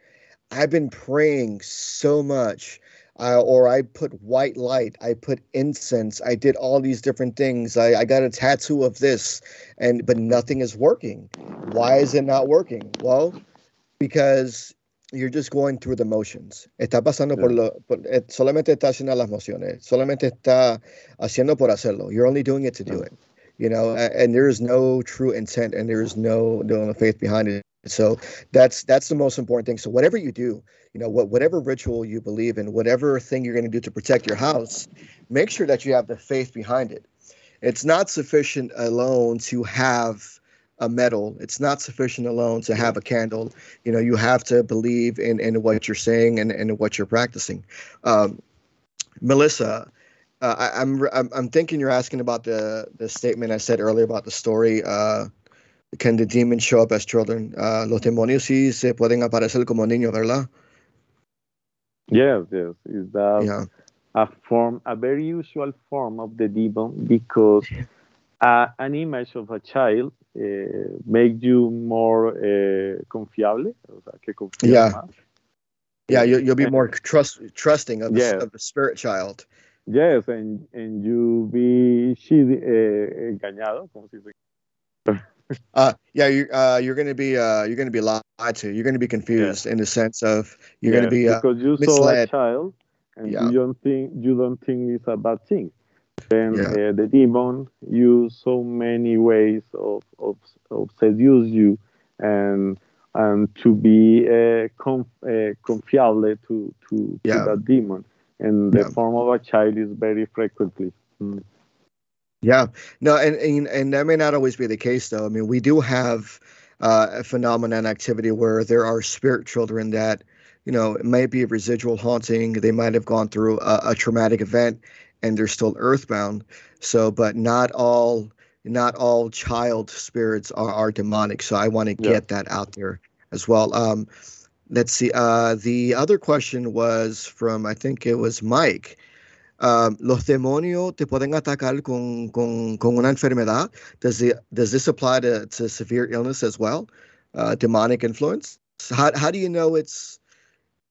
I've been praying so much." uh, or I put white light, I put incense, I did all these different things. I, I got a tattoo of this, and but nothing is working. Why is it not working? Well, because you're just going through the motions. Está pasando yeah. por lo, por, eh, solamente está haciendo las mociones. Solamente está haciendo por hacerlo. You're only doing it to do it. You know, and, and there is no true intent, and there is no no faith behind it. So that's that's the most important thing. So whatever you do, you know, what whatever ritual you believe in, whatever thing you're going to do to protect your house, make sure that you have the faith behind it. It's not sufficient alone to have a medal. It's not sufficient alone to have a candle. You know, you have to believe in in what you're saying and, and what you're practicing. Um, Melissa, uh, I, am I'm, I'm thinking you're asking about the the statement I said earlier about the story. Uh, can the demons show up as children? Uh, los demonios sí se pueden aparecer como niños, ¿verdad? Yes, yes. Is that yeah. a form, a very usual form of the demon because uh, an image of a child uh, makes you more uh, confiable. O sea, que yeah. Más. Yeah, you, you'll be more trust, trusting of, yes. the, of the spirit child. Yes, and, and you be she, uh, engañado, como si se uh, yeah, you're uh, you're going to be uh, you're going to be lied to. You're going to be confused yeah. in the sense of you're yeah, to be uh, because you misled. saw a child and yeah. you don't think you don't think it's a bad thing. Then yeah. uh, the demon use so many ways of of, of seduce you and and to be uh, conf, uh, confiable to to, yeah. to that demon. And the form of a child is very frequently. Mm. Yeah, no, and, and and that may not always be the case, though. I mean, we do have uh, a phenomenon activity where there are spirit children that, you know, it might be a residual haunting. They might have gone through a, a traumatic event, and they're still earthbound. So, but not all not all child spirits are, are demonic. So I want to get yeah. that out there as well. Um, let's see. Uh, the other question was from I think it was Mike. Um, los demonios te pueden atacar con, con, con una enfermedad. Does, the, does this apply to, to severe illness as well? Uh, demonic influence? So how, how do you know it's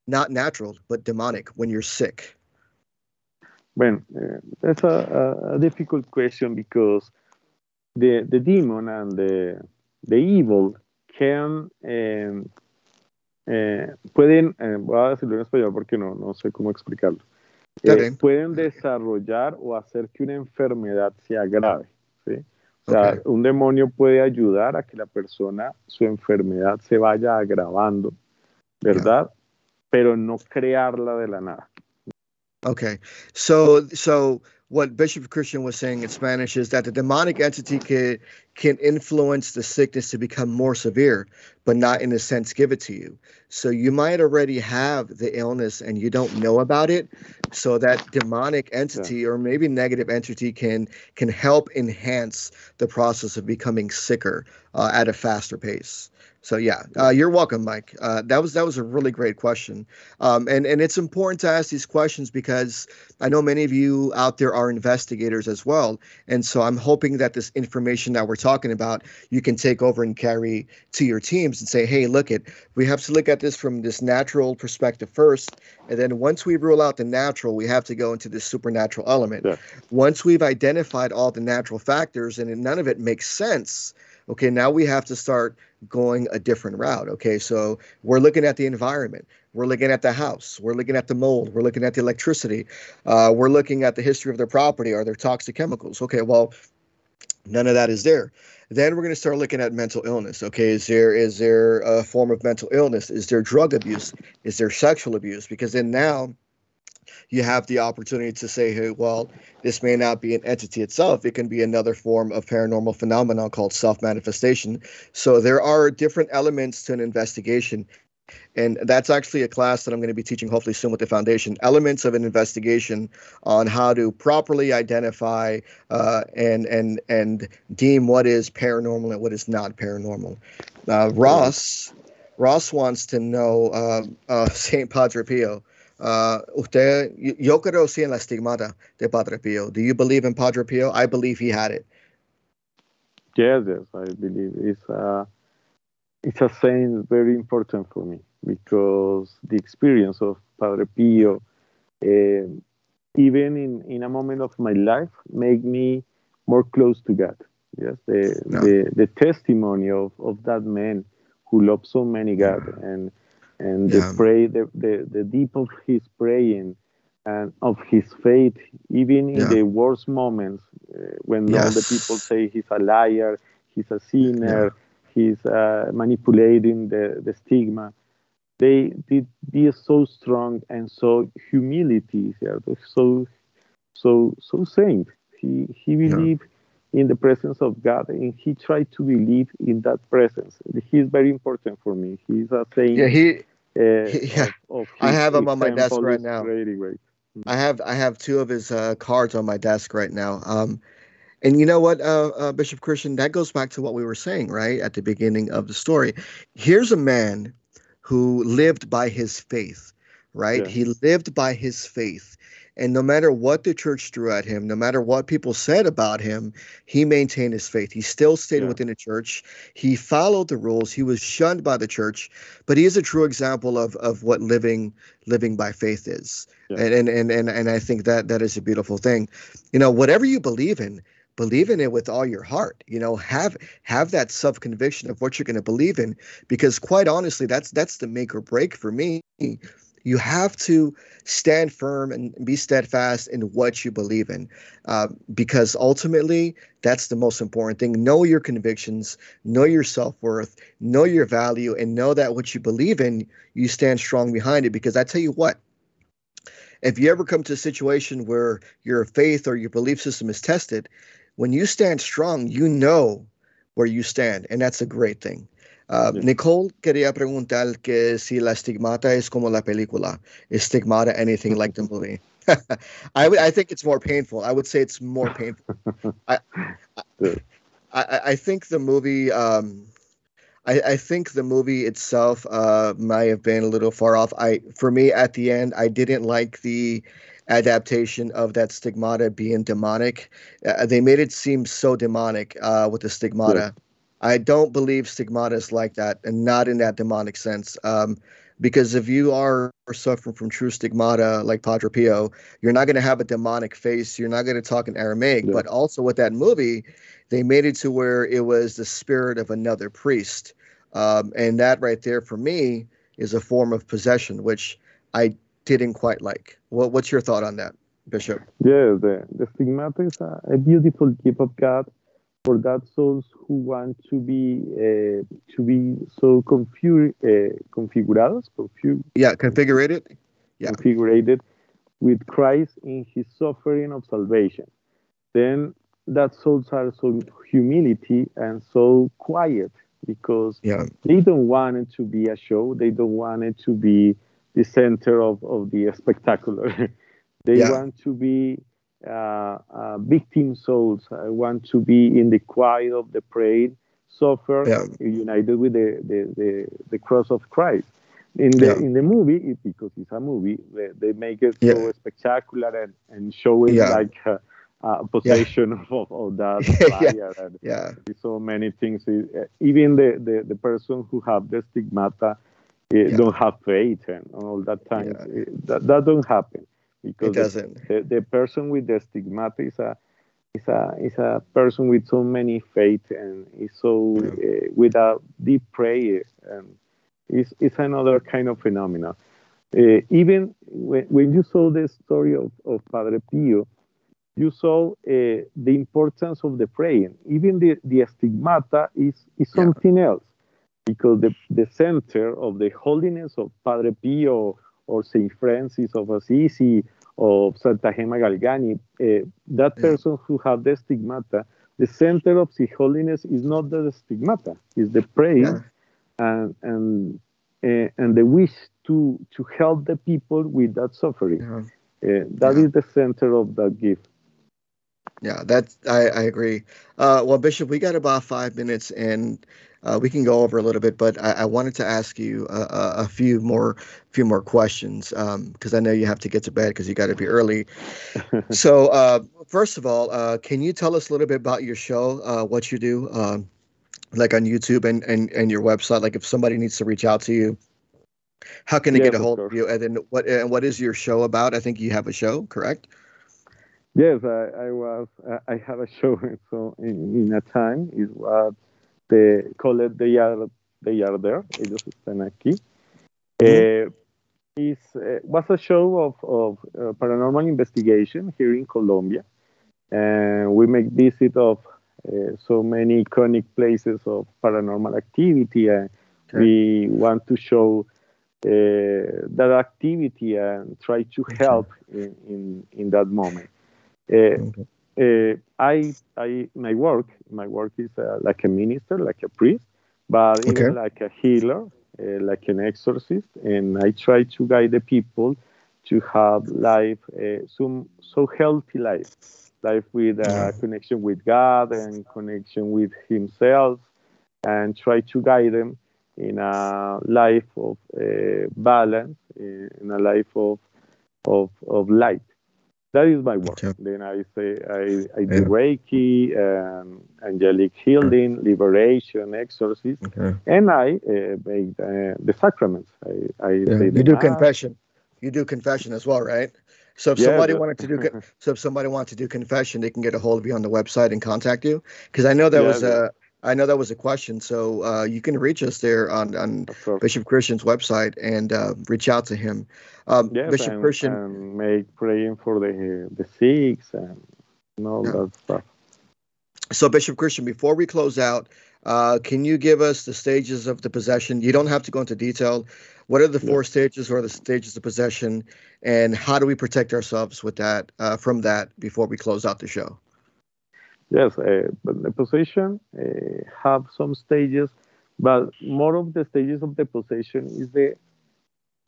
not natural but demonic when you're sick? Well, uh, that's a, a, difficult question because the, the demon and the, the evil can um, eh, pueden, eh, voy a decirlo en español porque no, no sé cómo explicarlo. eh, pueden desarrollar o hacer que una enfermedad sea grave. ¿sí? O sea, okay. un demonio puede ayudar a que la persona, su enfermedad se vaya agravando, ¿verdad? Yeah. Pero no crearla de la nada. Okay, so so what Bishop Christian was saying in Spanish is that the demonic entity can can influence the sickness to become more severe, but not in a sense give it to you. So you might already have the illness and you don't know about it. So that demonic entity yeah. or maybe negative entity can can help enhance the process of becoming sicker uh, at a faster pace. So yeah, uh, you're welcome, Mike. Uh, that was that was a really great question, um, and and it's important to ask these questions because I know many of you out there are investigators as well, and so I'm hoping that this information that we're talking about you can take over and carry to your teams and say, hey, look it, we have to look at this from this natural perspective first, and then once we rule out the natural, we have to go into this supernatural element. Yeah. Once we've identified all the natural factors and none of it makes sense okay now we have to start going a different route. Okay so we're looking at the environment. We're looking at the house. We're looking at the mold. We're looking at the electricity. Uh, we're looking at the history of their property. Are there toxic chemicals? Okay well none of that is there. Then we're going to start looking at mental illness. Okay is there is there a form of mental illness? Is there drug abuse? Is there sexual abuse? Because then now you have the opportunity to say, hey, well, this may not be an entity itself. It can be another form of paranormal phenomenon called self manifestation. So there are different elements to an investigation. And that's actually a class that I'm going to be teaching hopefully soon with the foundation elements of an investigation on how to properly identify uh, and and and deem what is paranormal and what is not paranormal. Uh, Ross Ross wants to know uh, uh Saint Padre Pio. Uh, usted, yo creo sí en la estigmata de Padre Pio. Do you believe in Padre Pio? I believe he had it. Yes, yes, I believe it's a it's a saying very important for me because the experience of Padre Pio, uh, even in, in a moment of my life, make me more close to God. Yes, the no. the, the testimony of, of that man who loved so many God and and yeah. the pray the, the, the deep of his praying and of his faith even in yeah. the worst moments uh, when yes. all the people say he's a liar he's a sinner yeah. he's uh, manipulating the, the stigma they did be so strong and so humility yeah, so so so saint he he believed in the presence of God and he tried to believe in that presence. He's very important for me. He's a saint. Yeah, he uh, yeah, of, of I have him on my desk right now. I have I have two of his uh, cards on my desk right now. Um, and you know what, uh, uh, Bishop Christian, that goes back to what we were saying right at the beginning of the story. Here's a man who lived by his faith, right? Yeah. He lived by his faith. And no matter what the church threw at him, no matter what people said about him, he maintained his faith. He still stayed yeah. within the church. He followed the rules. He was shunned by the church, but he is a true example of of what living living by faith is. Yeah. And, and and and and I think that that is a beautiful thing. You know, whatever you believe in, believe in it with all your heart you know have have that self conviction of what you're going to believe in because quite honestly that's that's the make or break for me you have to stand firm and be steadfast in what you believe in, uh, because ultimately that's the most important thing. Know your convictions, know your self worth, know your value, and know that what you believe in, you stand strong behind it. Because I tell you what, if you ever come to a situation where your faith or your belief system is tested, when you stand strong, you know where you stand, and that's a great thing. Uh, Nicole quería preguntar que si la estigmata es como la película. Is stigmata anything like the movie? I, I think it's more painful. I would say it's more painful. I, I, I think the movie. Um, I, I think the movie itself uh, might have been a little far off. I, for me, at the end, I didn't like the adaptation of that stigmata being demonic. Uh, they made it seem so demonic uh, with the stigmata. Yeah I don't believe stigmata is like that, and not in that demonic sense. Um, because if you are suffering from true stigmata like Padre Pio, you're not going to have a demonic face. You're not going to talk in Aramaic. Yeah. But also with that movie, they made it to where it was the spirit of another priest, um, and that right there for me is a form of possession, which I didn't quite like. What, what's your thought on that, Bishop? Yeah, the, the stigmata is a, a beautiful gift of God for that souls who want to be uh, to be so confu- uh, configurados, yeah, configurated, yeah, configurated with Christ in his suffering of salvation. Then that souls are so humility and so quiet because yeah. they don't want it to be a show. They don't want it to be the center of, of the spectacular. they yeah. want to be Uh, uh, victim souls. I want to be in the quiet of the prayer, suffer, yeah. united with the, the, the, the, cross of Christ. In the yeah. in the movie, it, because it's a movie, they, they make it so spectacular and, and show it like a, a possession of, of, that fire. and yeah. so many things. Even the, the, the person who have the stigmata uh, don't have faith and all that time. Eh, that, that don't happen because it doesn't. The, the, person with the stigmata is a is a is a person with so many faith and is so uh, with a deep prayer and it's, it's another kind of phenomenon. Uh, even when, when you saw the story of, of Padre Pio, you saw uh, the importance of the praying. Even the, the stigmata is, is something yeah. else because the, the center of the holiness of Padre Pio or Saint Francis of Assisi or Santa Gemma Galgani, uh, that person who have the stigmata, the center of his holiness is not the stigmata, is the prayer yeah. and and uh, and the wish to to help the people with that suffering. Yeah. Uh, that yeah. is the center of that gift. Yeah, that's I, I agree. Uh, well, Bishop, we got about five minutes, and uh, we can go over a little bit, but I, I wanted to ask you a, a, few more few more questions because um, I know you have to get to bed because you got to be early. so, uh, first of all, uh, can you tell us a little bit about your show, uh, what you do, um, like on YouTube and, and and your website? Like, if somebody needs to reach out to you, how can they get a hold of you? And then what and what is your show about? I think you have a show, correct? Yes, I, I was. I have a show. So in, in a time it was de College They Are, they are There, ellos están aquí. Mm-hmm. Uh, is, uh, was a show of, of uh, paranormal investigation here in Colombia. And we make visit of uh, so many iconic places of paranormal activity. And okay. we want to show uh, that activity and try to help in, in, in that moment. Uh, okay. uh, I, I, my work, my work is uh, like a minister, like a priest, but okay. even like a healer, uh, like an exorcist, and I try to guide the people to have life, uh, some so healthy life, life with a uh, connection with God and connection with Himself, and try to guide them in a life of uh, balance, in a life of of, of light that is my work. Okay. Then I say I, I do yeah. Reiki, um, angelic healing, liberation, exorcism, okay. and I uh, make uh, the sacraments. I, I yeah. you do mass. confession. You do confession as well, right? So if yeah, somebody wanted to do so if somebody wanted to do confession, they can get a hold of you on the website and contact you. Because I know that was a I know that was a question, so uh, you can reach us there on, on Bishop Christian's website and uh, reach out to him. Um, yes, Bishop and, Christian, and make praying for the the sick and all yeah. that stuff. So, Bishop Christian, before we close out, uh, can you give us the stages of the possession? You don't have to go into detail. What are the four yeah. stages or the stages of possession, and how do we protect ourselves with that uh, from that before we close out the show? Yes, uh, but the possession uh, have some stages, but more of the stages of the possession is the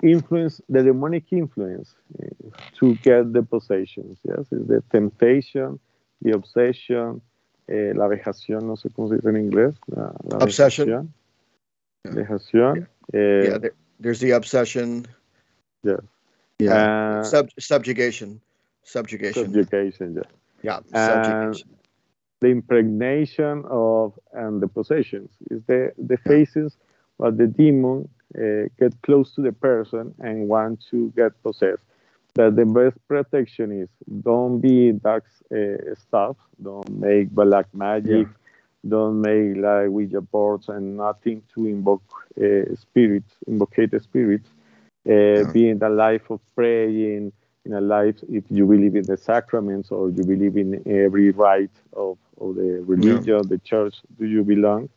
influence, the demonic influence uh, to get the possessions. Yes, is the temptation, the obsession, eh, la vejación, no sé cómo se dice en inglés. La, la obsession. Vejación. Yeah, eh, yeah there, there's the obsession. Yes. Yeah. Uh, Sub, subjugation. Subjugation. Subjugation, yeah. Yeah, subjugation the impregnation of and the possessions. Is the the phases where the demon uh, get close to the person and want to get possessed. That the best protection is don't be dark uh, stuff. Don't make black magic. Yeah. don't make like ouija boards and nothing to invoke uh, spirits invocate the spirits uh, yeah. be in the life of praying in a life if you believe in the sacraments or you believe in every rite of, of the religion, yeah. the church, do you belong?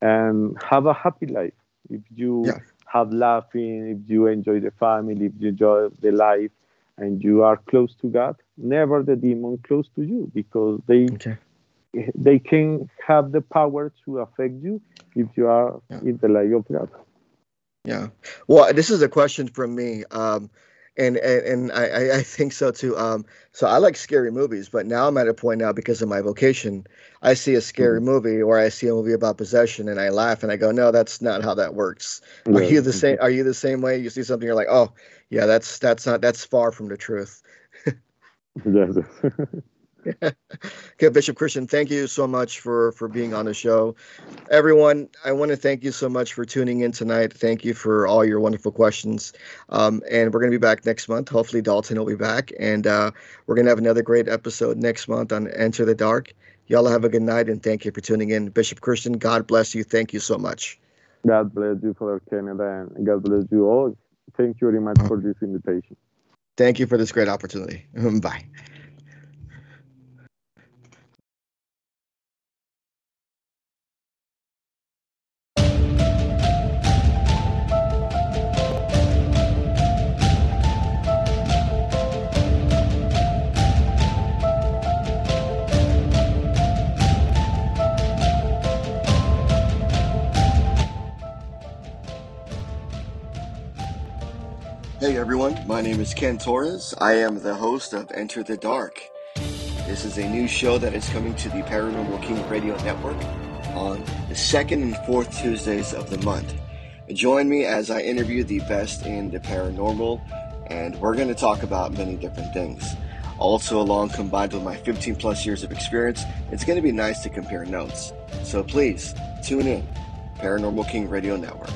And have a happy life. If you yeah. have laughing, if you enjoy the family, if you enjoy the life, and you are close to God, never the demon close to you because they okay. they can have the power to affect you if you are yeah. in the light of God. Yeah. Well, this is a question from me. Um, and and, and I, I think so too. Um, so I like scary movies, but now I'm at a point now because of my vocation. I see a scary mm-hmm. movie or I see a movie about possession, and I laugh and I go, "No, that's not how that works." Are you the same? Are you the same way? You see something, you're like, "Oh, yeah, that's that's not that's far from the truth." okay, Bishop Christian, thank you so much for for being on the show. Everyone, I want to thank you so much for tuning in tonight. Thank you for all your wonderful questions. Um, and we're going to be back next month. Hopefully, Dalton will be back, and uh, we're going to have another great episode next month on Enter the Dark. Y'all have a good night, and thank you for tuning in. Bishop Christian, God bless you. Thank you so much. God bless you, Father Canada, and God bless you all. Thank you very much for this invitation. Thank you for this great opportunity. Bye. Hey everyone, my name is Ken Torres. I am the host of Enter the Dark. This is a new show that is coming to the Paranormal King Radio Network on the second and fourth Tuesdays of the month. Join me as I interview the best in the paranormal, and we're going to talk about many different things. Also, along combined with my 15 plus years of experience, it's going to be nice to compare notes. So please tune in, Paranormal King Radio Network.